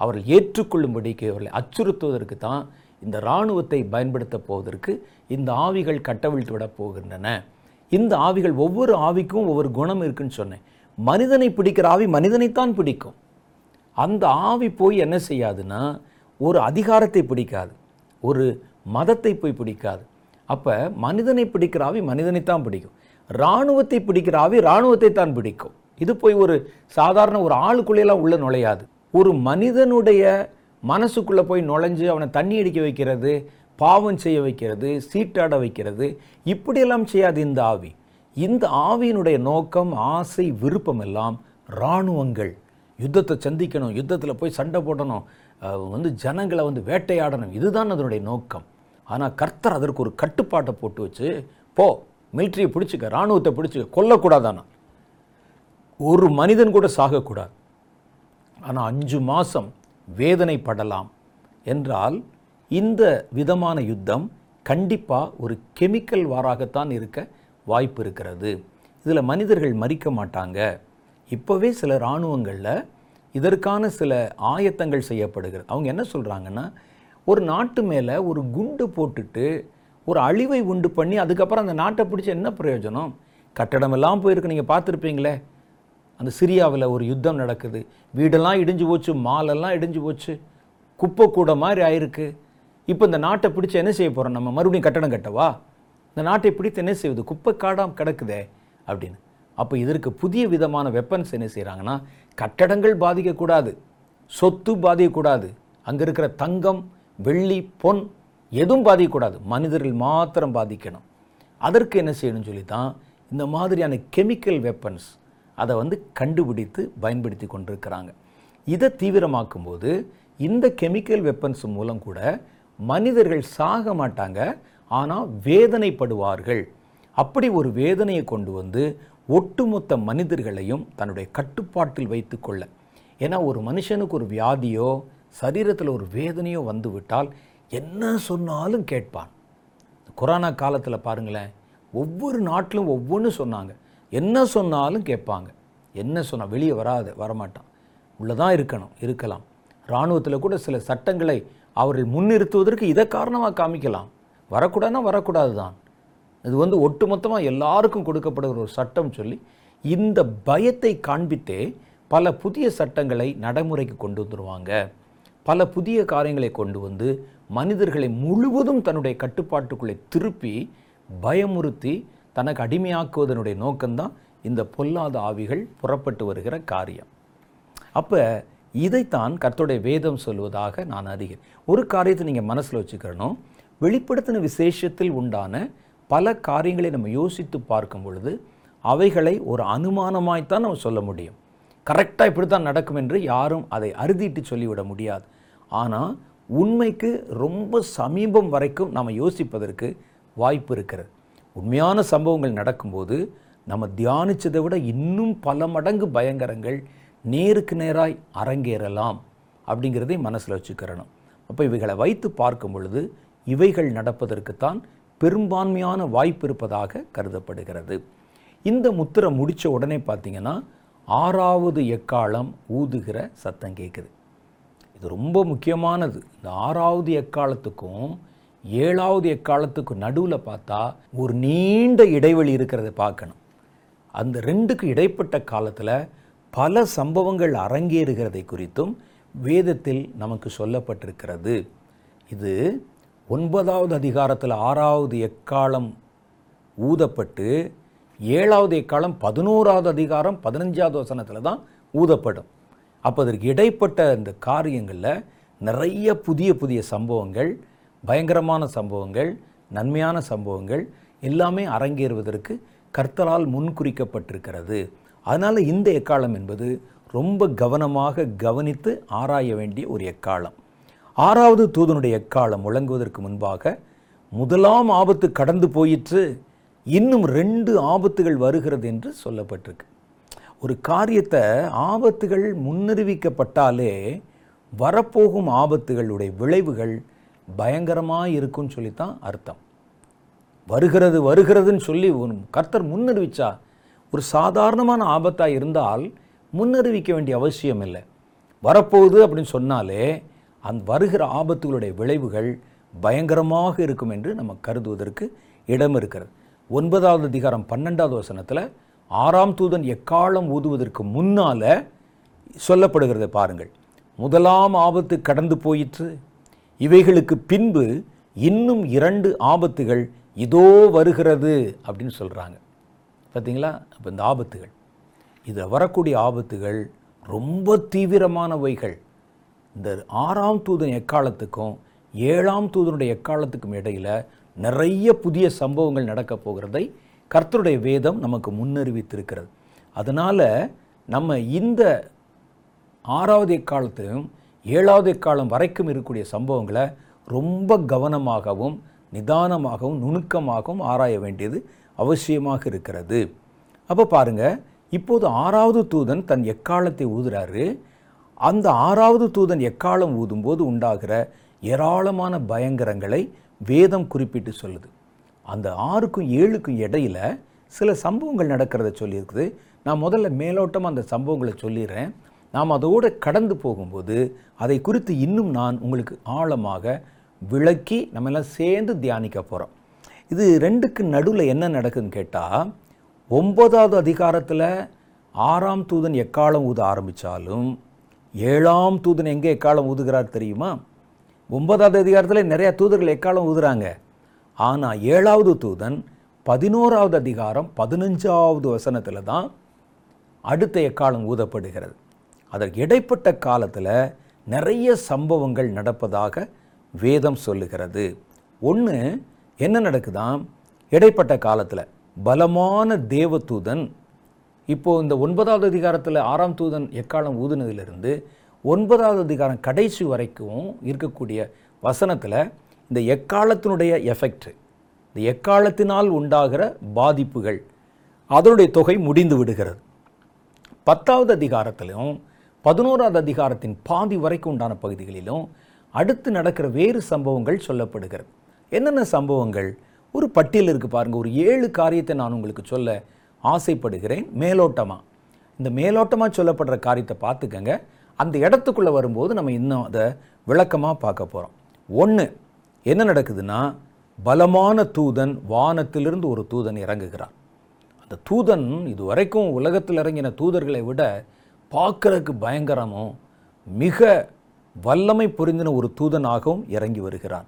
அவர்கள் ஏற்றுக்கொள்ளும்படிக்கு அவர்களை அச்சுறுத்துவதற்கு தான் இந்த இராணுவத்தை பயன்படுத்த போவதற்கு இந்த ஆவிகள் கட்டவிழ்த்து விட போகின்றன. இந்த ஆவிகள் ஒவ்வொரு ஆவிக்கும் ஒவ்வொரு குணம் இருக்குன்னு சொன்னேன். மனிதனை பிடிக்கிற ஆவி மனிதனைத்தான் பிடிக்கும். அந்த ஆவி போய் என்ன செய்யாதுன்னா ஒரு அதிகாரத்தை பிடிக்காது. ஒரு மதத்தை போய் பிடிக்காது. அப்போ மனிதனை பிடிக்கிற ஆவி மனிதனைத்தான் பிடிக்கும். இராணுவத்தை பிடிக்கிற ஆவி இராணுவத்தை தான் பிடிக்கும். இது போய் ஒரு சாதாரண ஒரு ஆளுக்குள்ளேலாம் உள்ளே நுழையாது. ஒரு மனிதனுடைய மனசுக்குள்ளே போய் நுழைஞ்சு அவனை தண்ணி அடிக்க வைக்கிறது பாவம் செய்ய வைக்கிறது சீட்டாட வைக்கிறது இப்படியெல்லாம் செய்யாது இந்த ஆவி. இந்த ஆவியினுடைய நோக்கம் ஆசை விருப்பம் எல்லாம் இராணுவங்கள். யுத்தத்தை சந்திக்கணும் யுத்தத்தில் போய் சண்டை போடணும் வந்து ஜனங்களை வந்து வேட்டையாடணும் இதுதான் அதனுடைய நோக்கம். ஆனால் கர்த்தர் அதற்கு ஒரு கட்டுப்பாட்டை போட்டு வச்சு போ மிலிட்ரியை பிடிச்சிக்க இராணுவத்தை பிடிச்சிக்க கொல்லக்கூடாதானா? ஒரு மனிதன் கூட சாகக்கூடாது. ஆனால் அஞ்சு மாதம் வேதனைப்படலாம் என்றால் இந்த விதமான யுத்தம் கண்டிப்பாக ஒரு கெமிக்கல் வாராகத்தான் இருக்க வாய்ப்பு இருக்கிறது. இதில் மனிதர்கள் மறிக்க மாட்டாங்க. இப்போவே சில இராணுவங்களில் இதற்கான சில ஆயத்தங்கள் செய்யப்படுகிறது. அவங்க என்ன சொல்கிறாங்கன்னா ஒரு நாட்டு மேலே ஒரு குண்டு போட்டுட்டு ஒரு அழிவை உண்டு பண்ணி அதுக்கப்புறம் அந்த நாட்டை பிடிச்ச என்ன பிரயோஜனம்? கட்டடமெல்லாம் போயிருக்கு நீங்கள் பார்த்துருப்பீங்களே. அந்த சிரியாவில் ஒரு யுத்தம் நடக்குது. வீடெல்லாம் இடிஞ்சு போச்சு மாலெல்லாம் இடிஞ்சு போச்சு. குப்பை கூட மாதிரி ஆயிருக்கு. இப்போ இந்த நாட்டை பிடிச்ச என்ன செய்ய போகிறோம் நம்ம? மறுபடியும் கட்டடம் கட்டவா? இந்த நாட்டை பிடித்து என்ன செய்வது? குப்பை காடாம் கிடக்குதே அப்படின்னு. அப்போ இதற்கு புதிய விதமான வெப்பன்ஸ் என்ன செய்கிறாங்கன்னா கட்டடங்கள் பாதிக்கக்கூடாது சொத்து பாதிக்கக்கூடாது அங்கே இருக்கிற தங்கம் வெள்ளி பொன் எதுவும் பாதிக்கக்கூடாது மனிதர்கள் மாத்திரம் பாதிக்கணும். அதற்கு என்ன செய்யணும்னு சொல்லி தான் இந்த மாதிரியான கெமிக்கல் வெப்பன்ஸ் அதை வந்து கண்டுபிடித்து பயன்படுத்தி கொண்டிருக்கிறாங்க. இதை தீவிரமாக்கும்போது இந்த கெமிக்கல் வெப்பன்ஸ் மூலம் கூட மனிதர்கள் சாக மாட்டாங்க ஆனால் வேதனைப்படுவார்கள். அப்படி ஒரு வேதனையை கொண்டு வந்து ஒட்டுமொத்த மனிதர்களையும் தன்னுடைய கட்டுப்பாட்டில் வைத்துக்கொள்ள. ஏன்னா ஒரு மனுஷனுக்கு ஒரு வியாதியோ சரீரத்தில் ஒரு வேதனையோ வந்துவிட்டால் என்ன சொன்னாலும் கேட்பான். கொரோனா காலத்தில் பாருங்களேன் ஒவ்வொரு நாட்டிலும் ஒவ்வொன்று சொன்னாங்க. என்ன சொன்னாலும் கேட்பாங்க. என்ன சொன்னால் வெளியே வராது வரமாட்டான். உள்ளே தான் இருக்கணும் இருக்கலாம். இராணுவத்தில் கூட சில சட்டங்களை அவர்கள் முன்னிறுத்துவதற்கு இதை காரணமாக காமிக்கலாம். வரக்கூடாதுன்னா வரக்கூடாது தான் இது வந்து ஒட்டுமொத்தமாக எல்லாருக்கும் கொடுக்கப்படுகிற ஒரு சட்டம் சொல்லி இந்த பயத்தை காண்பித்தே பல புதிய சட்டங்களை நடைமுறைக்கு கொண்டு வந்துடுவாங்க பல புதிய காரியங்களை கொண்டு வந்து மனிதர்களை முழுவதும் தன்னுடைய கட்டுப்பாட்டுக்குள்ளே திருப்பி பயமுறுத்தி தனக்கு அடிமையாக்குவதனுடைய நோக்கம்தான் இந்த பொல்லாத ஆவிகள் புறப்பட்டு வருகிற காரியம். அப்போ இதைத்தான் கர்த்தருடைய வேதம் சொல்வதாக நான் அறிகிறேன். ஒரு காரியத்தை நீங்கள் மனசில் வச்சுக்கிறனும் வெளிப்படுத்தின விசேஷத்தில் உண்டான பல காரியங்களை நம்ம யோசித்து பார்க்கும் பொழுது அவைகளை ஒரு அனுமானமாய்த்தான் நம்ம சொல்ல முடியும். கரெக்டாக இப்படி தான் நடக்கும் என்று யாரும் அதை அறுதிட்டு சொல்லிவிட முடியாது. ஆனால் உண்மைக்கு ரொம்ப சமீபம் வரைக்கும் நாம் யோசிப்பதற்கு வாய்ப்பு இருக்கிறது. உண்மையான சம்பவங்கள் நடக்கும்போது நம்ம தியானிச்சதை விட இன்னும் பல மடங்கு பயங்கரங்கள் நேருக்கு நேராய் அரங்கேறலாம் அப்படிங்கிறதை மனசில் வச்சுக்கிறணும். அப்போ இவைகளை வைத்து பார்க்கும் பொழுது இவைகள் நடப்பதற்குத்தான் பெரும்பான்மையான வாய்ப்பு இருப்பதாக கருதப்படுகிறது. இந்த முத்திரை முடித்த உடனே பார்த்தீங்கன்னா ஆறாவது எக்காலம் ஊதுகிற சத்தம் கேட்குது. இது ரொம்ப முக்கியமானது. இந்த ஆறாவது எக்காலத்துக்கும் ஏழாவது எக்காலத்துக்கும் நடுவில் பார்த்தா ஒரு நீண்ட இடைவெளி இருக்கிறத பார்க்கணும். அந்த ரெண்டுக்கு இடைப்பட்ட காலத்தில் பல சம்பவங்கள் அரங்கேறுகிறதை குறித்தும் வேதத்தில் நமக்கு சொல்லப்பட்டிருக்கிறது. இது ஒன்பதாவது அதிகாரத்தில் ஆறாவது எக்காலம் ஊதப்பட்டு ஏழாவது எக்காலம் பதினோராவது அதிகாரம் பதினஞ்சாவது வசனத்தில் தான் ஊதப்படும். அப்போ அதற்கு இடைப்பட்ட இந்த காரியங்களில் நிறைய புதிய புதிய சம்பவங்கள் பயங்கரமான சம்பவங்கள் நன்மையான சம்பவங்கள் எல்லாமே அரங்கேறுவதற்கு கர்த்தரால் முன்குறிக்கப்பட்டிருக்கிறது. அதனால் இந்த எக்காலம் என்பது ரொம்ப கவனமாக கவனித்து ஆராய வேண்டிய ஒரு எக்காலம். ஆறாவது தூதனுடைய எக்காலம் முழங்குவதற்கு முன்பாக முதலாம் ஆபத்து கடந்து போயிற்று இன்னும் ரெண்டு ஆபத்துகள் வருகிறது என்று சொல்லப்பட்டிருக்கு. ஒரு காரியத்தை ஆபத்துகள் முன்னறிவிக்கப்பட்டாலே வரப்போகும் ஆபத்துகளுடைய விளைவுகள் பயங்கரமாக இருக்கும்னு சொல்லித்தான் அர்த்தம். வருகிறது வருகிறதுன்னு சொல்லி ஒரு கர்த்தர் முன்னறிவிச்சா ஒரு சாதாரணமான ஆபத்தாக இருந்தால் முன்னறிவிக்க வேண்டிய அவசியம் இல்லை. வரப்போகுது அப்படின்னு சொன்னாலே அந்த வருகிற ஆபத்துகளுடைய விளைவுகள் பயங்கரமாக இருக்கும் என்று நம்ம கருதுவதற்கு இடம் இருக்கிறது. ஒன்பதாவது அதிகாரம் பன்னெண்டாவது வசனத்தில் ஆறாம் தூதன் எக்காலம் ஊதுவதற்கு முன்னால் சொல்லப்படுகிறதை பாருங்கள். முதலாம் ஆபத்து கடந்து போயிற்று. இவைகளுக்கு பின்பு இன்னும் இரண்டு ஆபத்துகள் இதோ வருகிறது அப்படின்னு சொல்கிறாங்க பார்த்தீங்களா அப்போ இந்த ஆபத்துகள். இதில் வரக்கூடிய ஆபத்துகள் ரொம்ப தீவிரமானவைகள். இந்த ஆறாம் தூதன் எக்காலத்துக்கும் ஏழாம் தூதனுடைய எக்காலத்துக்கும் இடையில் நிறைய புதிய சம்பவங்கள் நடக்கப் போகிறதை கர்த்தருடைய வேதம் நமக்கு முன்னறிவித்திருக்கிறது. அதனால் நம்ம இந்த ஆறாவது எக்காலத்திலும் ஏழாவது எக்காலம் வரைக்கும் இருக்கக்கூடிய சம்பவங்களை ரொம்ப கவனமாகவும் நிதானமாகவும் நுணுக்கமாகவும் ஆராய வேண்டியது அவசியமாக இருக்கிறது. அப்போ பாருங்க இப்போது ஆறாவது தூதன் தன் எக்காலத்தை ஊதுறாரு. அந்த ஆறாவது தூதன் எக்காலம் ஊதும்போது உண்டாகிற ஏராளமான பயங்கரங்களை வேதம் குறிப்பிட்டு சொல்லுது. அந்த ஆறுக்கும் ஏழுக்கும் இடையில சில சம்பவங்கள் நடக்கிறத சொல்லியிருக்குது. நான் முதல்ல மேலோட்டமாக அந்த சம்பவங்களை சொல்லிடுறேன். நாம் அதோடு கடந்து போகும்போது அதை குறித்து இன்னும் நான் உங்களுக்கு ஆழமாக விளக்கி நம்ம எல்லாம் சேர்ந்து தியானிக்க போகிறோம் இது ரெண்டுக்கு நடுவில் என்ன நடக்குதுன்னு கேட்டால் ஒன்பதாவது அதிகாரத்தில் ஆறாம் தூதன் எக்காலம் ஊத ஆரம்பித்தாலும் ஏழாம் தூதன் எங்கே எக்காலம் ஊதுகிறார் தெரியுமா? ஒன்பதாவது அதிகாரத்தில் நிறையா தூதர்கள் எக்காலம் ஊதுறாங்க? ஆனால் ஏழாவது தூதன் பதினோராவது அதிகாரம் பதினஞ்சாவது வசனத்தில் தான் அடுத்த எக்காலம் ஊதப்படுகிறது. அதற்கு இடைப்பட்ட காலத்தில் நிறைய சம்பவங்கள் நடப்பதாக வேதம் சொல்லுகிறது. ஒன்று என்ன நடக்குதாம்? இடைப்பட்ட காலத்தில் பலமான தேவதூதன் இப்போது இந்த ஒன்பதாவது அதிகாரத்தில் ஆறாம் தூதன் எக்காலம் ஊதுனதிலிருந்து ஒன்பதாவது அதிகாரம் கடைசி வரைக்கும் இருக்கக்கூடிய வசனத்தில் இந்த எக்காலத்தினுடைய எஃபெக்ட் இந்த எக்காலத்தினால் உண்டாகிற பாதிப்புகள் அதனுடைய தொகை முடிந்து விடுகிறது. பத்தாவது அதிகாரத்திலும் பதினோராவது அதிகாரத்தின் பாதி வரைக்கும் உண்டான பகுதிகளிலும் அடுத்து நடக்கிற வேறு சம்பவங்கள் சொல்லப்படுகிறது. என்னென்ன சம்பவங்கள்? ஒரு பட்டியல் இருக்குது பாருங்கள் ஒரு ஏழு காரியத்தை நான் உங்களுக்கு சொல்ல ஆசைப்படுகிறேன் மேலோட்டமாக இந்த மேலோட்டமாக சொல்லப்படுற காரியத்தை பார்த்துக்கங்க. அந்த இடத்துக்குள்ளே வரும்போது நம்ம இன்னும் அதை விளக்கமாக பார்க்க போகிறோம் ஒன்று என்ன நடக்குதுன்னா பலமான தூதன் வானத்திலிருந்து ஒரு தூதன் இறங்குகிறான். அந்த தூதன் இதுவரைக்கும் உலகத்தில் இறங்கின தூதர்களை விட பார்க்கறதுக்கு பயங்கரமும் மிக வல்லமை புரிந்தின ஒரு தூதனாகவும் இறங்கி வருகிறான்.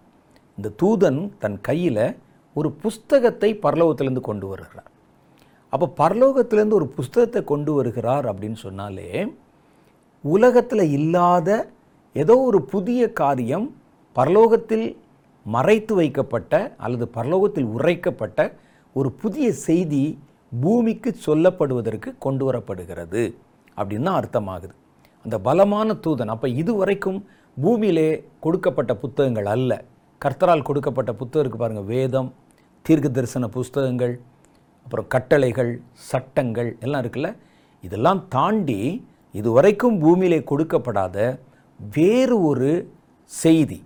இந்த தூதன் தன் கையில் ஒரு புஸ்தகத்தை பரலோகத்திலிருந்து கொண்டு வருகிறார் அப்போ பரலோகத்திலேருந்து ஒரு புஸ்தகத்தை கொண்டு வருகிறார் அப்படின்னு சொன்னாலே உலகத்தில் இல்லாத ஏதோ ஒரு புதிய காரியம் பரலோகத்தில் மறைத்து வைக்கப்பட்ட அல்லது பரலோகத்தில் உரைக்கப்பட்ட ஒரு புதிய செய்தி பூமிக்கு சொல்லப்படுவதற்கு கொண்டு வரப்படுகிறது அப்படின்னு தான் அர்த்தமாகுது. அந்த பலமான தூதன் அப்போ இதுவரைக்கும் பூமியிலே கொடுக்கப்பட்ட புத்தகங்கள் அல்ல. கர்த்தரால் கொடுக்கப்பட்ட புத்தகம் இருக்கு பாருங்கள் வேதம் தீர்க்க தரிசன புஸ்தகங்கள் அப்புறம் கட்டளைகள் சட்டங்கள் எல்லாம் இருக்குல்ல? இதெல்லாம் தாண்டி இதுவரைக்கும் பூமியிலே கொடுக்கப்படாத வேறு ஒரு செய்தி.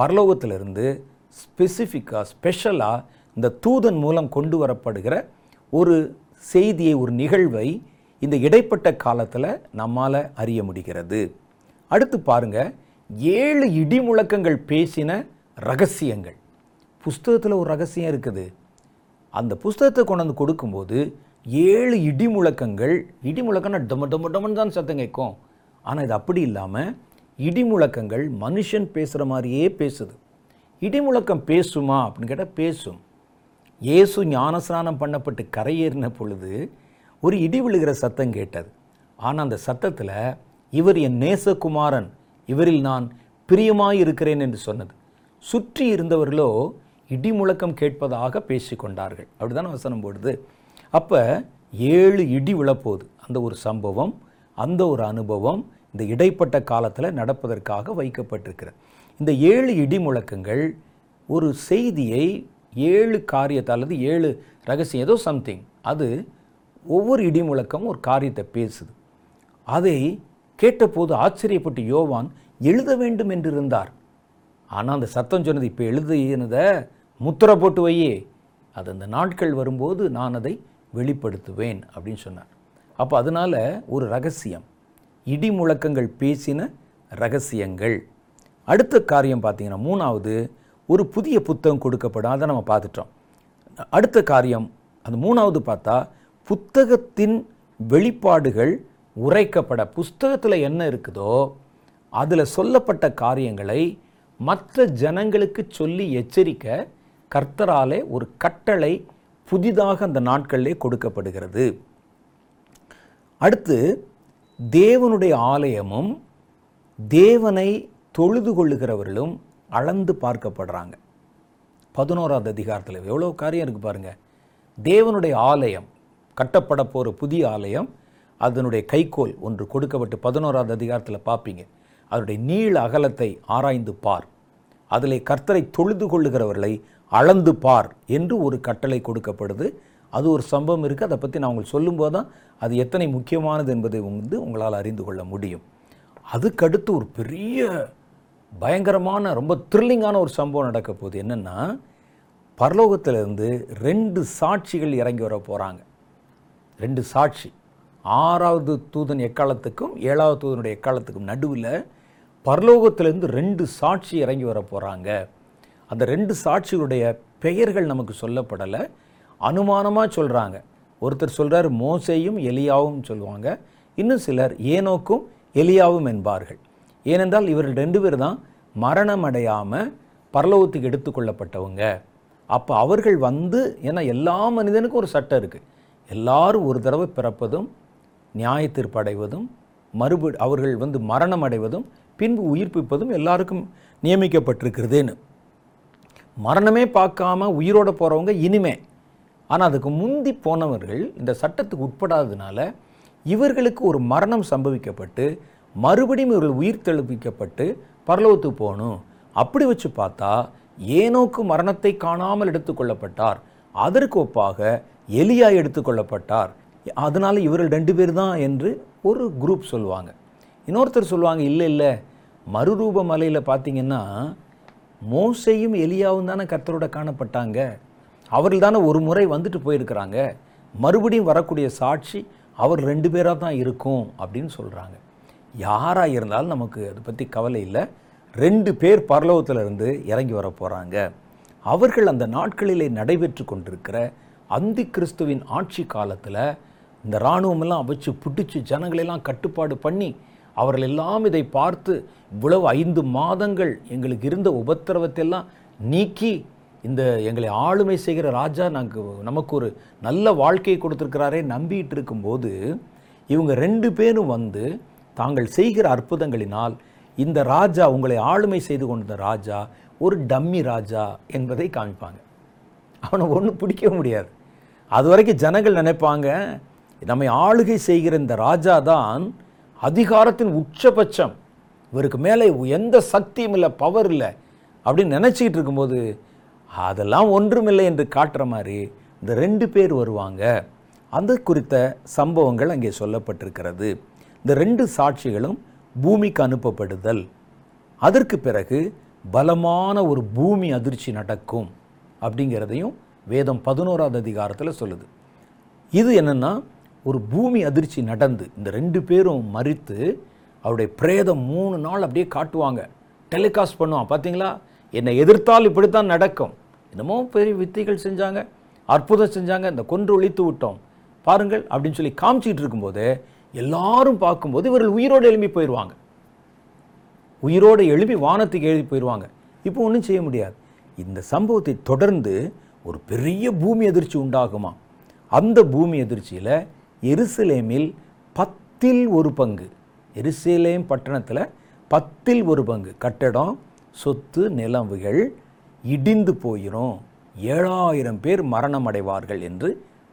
பரலோகத்திலிருந்து ஸ்பெசிஃபிக்காக ஸ்பெஷலாக இந்த தூதன் மூலம் கொண்டு வரப்படுகிற ஒரு செய்தியை ஒரு நிகழ்வை இந்த இடைப்பட்ட காலத்தில் நம்மால் அறிய முடிகிறது. அடுத்து பாருங்கள் ஏழு இடி முழக்கங்கள் பேசின ரகசியங்கள். புஸ்தகத்தில் ஒரு ரகசியம் இருக்குது. அந்த புஸ்தகத்தை கொண்டு வந்து கொடுக்கும்போது ஏழு இடி முழக்கங்கள் இடி முழக்கம்னா டொம டம டமன் தான் சத்தம் கேட்கும். ஆனால் இது அப்படி இல்லாமல் இடி முழக்கங்கள் மனுஷன் பேசுகிற மாதிரியே பேசுது. இடி முழக்கம் பேசுமா அப்படின்னு கேட்டால் பேசும். இயேசு ஞானஸ்நானம் பண்ணப்பட்டு கரையேறின பொழுது ஒரு இடி விழுகிற சத்தம் கேட்டது. ஆனால் அந்த சத்தத்தில் இவர் என் நேசகுமாரன் இவரில் நான் பிரியமாக இருக்கிறேன் என்று சொன்னது. சுற்றி இருந்தவர்களோ இடி முழக்கம் கேட்பதாக பேசிக்கொண்டார்கள். அப்படிதான் வசனம் போடுது? அப்போ ஏழு இடி விழப்போகுது. அந்த ஒரு சம்பவம் அந்த ஒரு அனுபவம் இந்த இடைப்பட்ட காலத்தில் நடப்பதற்காக வைக்கப்பட்டிருக்கிறது. இந்த ஏழு இடி முழக்கங்கள் ஒரு செய்தியை ஏழு காரியத்தை அல்லது ஏழு ரகசியம் ஏதோ சம்திங் அது ஒவ்வொரு இடி முழக்கமும் ஒரு காரியத்தை பேசுது. அதை கேட்டபோது ஆச்சரியப்பட்டு யோவான் எழுத வேண்டும் என்றிருந்தார். ஆனால் அந்த சத்தம் சொன்னது இப்போ எழுதினதை முத்திரை போட்டு வையே. அது அந்த நாட்கள் வரும்போது நான் அதை வெளிப்படுத்துவேன் அப்படின்னு சொன்னார். அப்போ அதனால் ஒரு ரகசியம். இடி முழக்கங்கள் பேசின ரகசியங்கள். அடுத்த காரியம் பார்த்தீங்கன்னா மூணாவது ஒரு புதிய புத்தகம் கொடுக்கப்படும். அதை நம்ம பார்த்துட்டோம். அடுத்த காரியம் அந்த மூணாவது பார்த்தா புத்தகத்தின் வெளிப்பாடுகள் உரைக்கப்பட புஸ்தகத்தில் என்ன இருக்குதோ அதில் சொல்லப்பட்ட காரியங்களை மற்ற ஜனங்களுக்கு சொல்லி எச்சரிக்க கர்த்தராலே ஒரு கட்டளை புதிதாக அந்த நாட்களிலே கொடுக்கப்படுகிறது. அடுத்து தேவனுடைய ஆலயமும் தேவனை தொழுது கொள்ளுகிறவர்களும் அளந்து பார்க்கப்படுறாங்க. பதினோராவது அதிகாரத்தில் எவ்வளோ காரியம் இருக்குது பாருங்கள் தேவனுடைய ஆலயம் கட்டப்பட போகிற புதிய ஆலயம் அதனுடைய கைக்கோல் ஒன்று கொடுக்கப்பட்டு பதினோராவது அதிகாரத்தில் பார்ப்பீங்க அதனுடைய நீள அகலத்தை ஆராய்ந்து பார். அதிலே கர்த்தரை தொழுது கொள்ளுகிறவர்களை அளந்து பார் என்று ஒரு கட்டளை கொடுக்கப்படுது. அது ஒரு சம்பவம் இருக்குது அதை பற்றி நான் உங்களுக்கு சொல்லும்போது தான் அது எத்தனை முக்கியமானது என்பதை வந்து உங்களால் அறிந்து கொள்ள முடியும். அதுக்கடுத்து ஒரு பெரிய பயங்கரமான ரொம்ப த்ரில்லிங்கான ஒரு சம்பவம் நடக்க போகுது. என்னென்னா பரலோகத்திலிருந்து ரெண்டு சாட்சிகள் இறங்கி வர போகிறாங்க ரெண்டு சாட்சி. ஆறாவது தூதன் எக்காலத்துக்கும் ஏழாவது தூதனுடைய எக்காலத்துக்கும் நடுவில் பரலோகத்திலேருந்து ரெண்டு சாட்சி இறங்கி வர போகிறாங்க அந்த ரெண்டு சாட்சிகளுடைய பெயர்கள் நமக்கு சொல்லப்படலை. அனுமானமாக சொல்கிறாங்க ஒருத்தர் சொல்கிறார் மோசையும் எலியாவும் சொல்லுவாங்க. இன்னும் சிலர் ஏனோக்கும் எலியாவும் என்பார்கள். ஏனென்றால் இவர்கள் ரெண்டு பேர் தான் மரணம் அடையாமல் பரலோகத்துக்கு எடுத்துக்கொள்ளப்பட்டவங்க அப்போ அவர்கள் வந்து ஏன்னா எல்லா மனிதனுக்கும் ஒரு சட்டம் இருக்குது எல்லாரும் ஒரு தடவை பிறப்பதும் நியாய மறுபடி அவர்கள் வந்து மரணம் அடைவதும் பின்பு உயிர்ப்பிப்பதும் எல்லாருக்கும் நியமிக்கப்பட்டிருக்கிறதுன்னு. மரணமே பார்க்காம உயிரோட போகிறவங்க இனிமே. ஆனால் அதுக்கு முந்தி போனவர்கள் இந்த சட்டத்துக்கு உட்படாததுனால இவர்களுக்கு ஒரு மரணம் சம்பவிக்கப்பட்டு மறுபடியும் இவர்கள் உயிர் தெளிவிக்கப்பட்டு பரலோகத்துக்கு போகணும். அப்படி வச்சு பார்த்தா ஏனோக்கு மரணத்தை காணாமல் எடுத்துக்கொள்ளப்பட்டார் அதற்கு ஒப்பாக எலியா எடுத்துக்கொள்ளப்பட்டார் அதனால் இவர்கள் ரெண்டு பேர் தான் என்று ஒரு குரூப் சொல்லுவாங்க. இன்னொருத்தர் சொல்லுவாங்க இல்லை இல்லை. மறுரூப மலையில் பார்த்தீங்கன்னா மோசையும் எலியாவும் தானே கர்த்தரோட காணப்பட்டாங்க? அவர்கள் தானே ஒரு முறை வந்துட்டு போயிருக்கிறாங்க. மறுபடியும் வரக்கூடிய சாட்சி அவர் ரெண்டு பேராக தான் இருக்கும் அப்படின்னு சொல்கிறாங்க யாராக இருந்தாலும் நமக்கு அதை பற்றி கவலை இல்லை. ரெண்டு பேர் பரலோகத்தில் இருந்து இறங்கி வர போகிறாங்க அவர்கள் அந்த நாட்களிலே நடைபெற்று கொண்டிருக்கிற அந்தி கிறிஸ்துவின் ஆட்சி காலத்தில் இந்த இராணுவமெல்லாம் வச்சு பிடிச்சி ஜனங்களெல்லாம் கட்டுப்பாடு பண்ணி அவர்கள் எல்லாம் இதை பார்த்து இவ்வளவு ஐந்து மாதங்கள் எங்களுக்கு இருந்த உபத்திரவத்தையெல்லாம் நீக்கி இந்த எங்களை ஆளுமை செய்கிற ராஜா நாங்கள் நமக்கு ஒரு நல்ல வாழ்க்கையை கொடுத்துருக்கிறாரே நம்பிட்டு இருக்கும்போது இவங்க ரெண்டு பேரும் வந்து தாங்கள் செய்கிற அற்புதங்களினால் இந்த ராஜா உங்களை ஆளுமை செய்து கொண்ட ராஜா ஒரு டம்மி ராஜா என்பதை காமிப்பாங்க. அவனை ஒன்றும் பிடிக்க முடியாது. அது வரைக்கும் ஜனங்கள் நினைப்பாங்க நம்மை ஆளுகை செய்கிற இந்த ராஜா தான் அதிகாரத்தின் உச்சபட்சம் இவருக்கு மேலே எந்த சக்தியும் இல்லை பவர் இல்லை அப்படின்னு நினச்சிக்கிட்டு இருக்கும்போது அதெல்லாம் ஒன்றுமில்லை என்று காட்டுற மாதிரி இந்த ரெண்டு பேர் வருவாங்க. அந்த குறித்த சம்பவங்கள் அங்கே சொல்லப்பட்டிருக்கிறது. இந்த ரெண்டு சாட்சிகளும் பூமிக்கு அனுப்பப்படுதல். அதற்கு பிறகு பலமான ஒரு பூமி அதிர்ச்சி நடக்கும் அப்படிங்கிறதையும் வேதம் பதினோராவது அதிகாரத்தில் சொல்லுது. இது என்னென்னா ஒரு பூமி அதிர்ச்சி நடந்து இந்த ரெண்டு பேரும் மறித்து அவருடைய பிரேதம் மூணு நாள் அப்படியே காட்டுவாங்க. டெலிகாஸ்ட் பண்ணுவான். பார்த்தீங்களா என்னை எதிர்த்தால் இப்படித்தான் நடக்கும். என்னமோ பெரிய வித்தைகள் செஞ்சாங்க. அற்புதம் செஞ்சாங்க. இந்த கொன்று ஒழித்து விட்டோம். பாருங்கள் அப்படின்னு சொல்லி காமிச்சிட்டு இருக்கும்போது எல்லாரும் பார்க்கும்போது இவர்கள் உயிரோடு எழுப்பி போயிடுவாங்க உயிரோடு எழுப்பி வானத்துக்கு எழுதி போயிடுவாங்க இப்போ ஒன்றும் செய்ய முடியாது. இந்த சம்பவத்தை தொடர்ந்து ஒரு பெரிய பூமி அதிர்ச்சி உண்டாகுமா? அந்த பூமி அதிர்ச்சியில் எருசலேமில் பத்தில் ஒரு பங்கு. எருசலேம் பட்டணத்தில் பத்தில் ஒரு பங்கு. கட்டடம் சொத்து நிலவுகள் இடிந்து போயிடும் ஏழாயிரம் பேர் மரணம் அடைவார்கள் என்று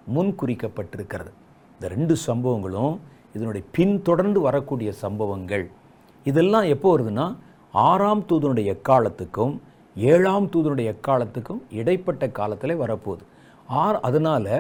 முன் குறிக்கப்பட்டிருக்கிறது இந்த ரெண்டு சம்பவங்களும் இதனுடைய பின்தொடர்ந்து வரக்கூடிய சம்பவங்கள். இதெல்லாம் எப்போ வருதுன்னா ஆறாம் தூதனுடைய எக்காலத்துக்கும் ஏழாம் தூதனுடைய எக்காலத்துக்கும் இடைப்பட்ட காலத்தில் வரப்போகுது. ஆர் அதனால்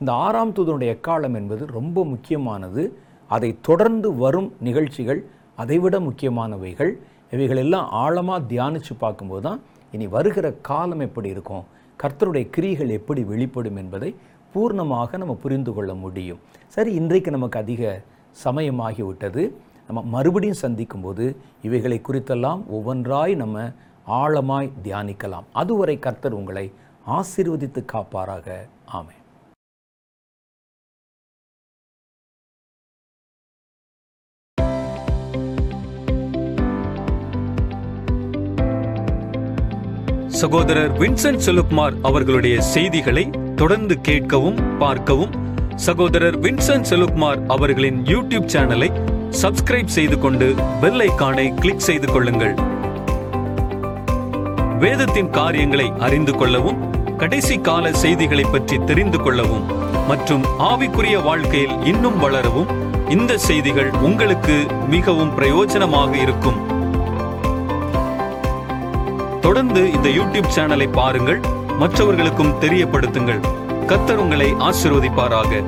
இந்த ஆறாம் தூதனுடைய எக்காலம் என்பது ரொம்ப முக்கியமானது. அதை தொடர்ந்து வரும் நிகழ்ச்சிகள் அதைவிட முக்கியமானவைகள் இவைகளெல்லாம் ஆழமாக தியானித்து பார்க்கும்போது தான் இனி வருகிற காலம் எப்படி இருக்கும் கர்த்தருடைய கிரிகள் எப்படி வெளிப்படும் என்பதை பூர்ணமாக நம்ம புரிந்து கொள்ள முடியும். சரி இன்றைக்கு நமக்கு அதிக சமயமாகிவிட்டது நம்ம மறுபடியும் சந்திக்கும்போது இவைகளை குறித்தெல்லாம் ஒவ்வொன்றாய் நம்ம ஆழமாய் தியானிக்கலாம். அதுவரை கர்த்தர் உங்களை ஆசீர்வதித்து காப்பாராக. ஆமை சகோதரர் வின்சென்ட் செலுக்குமார் அவர்களுடைய செய்திகளை தொடர்ந்து கேட்கவும் பார்க்கவும் சகோதரர் வின்சென்ட் செலுக்குமார் அவர்களின் யூடியூப் சேனலை சப்ஸ்கிரைப் செய்து கொண்டு பெல் ஐக்கானை கிளிக் செய்து கொள்ளுங்கள். வேதத்தின் காரியங்களை அறிந்து கொள்ளவும் கடைசி கால செய்திகளை பற்றி தெரிந்து கொள்ளவும் மற்றும் ஆவிக்குரிய வாழ்க்கையில் இன்னும் வளரவும் இந்த செய்திகள் உங்களுக்கு மிகவும் பிரயோஜனமாக இருக்கும். தொடர்ந்து இந்த யூடியூப் சேனலை பாருங்கள் மற்றவர்களுக்கும் தெரியப்படுத்துங்கள். கத்தர் உங்களை ஆசிர்வதிப்பாராக.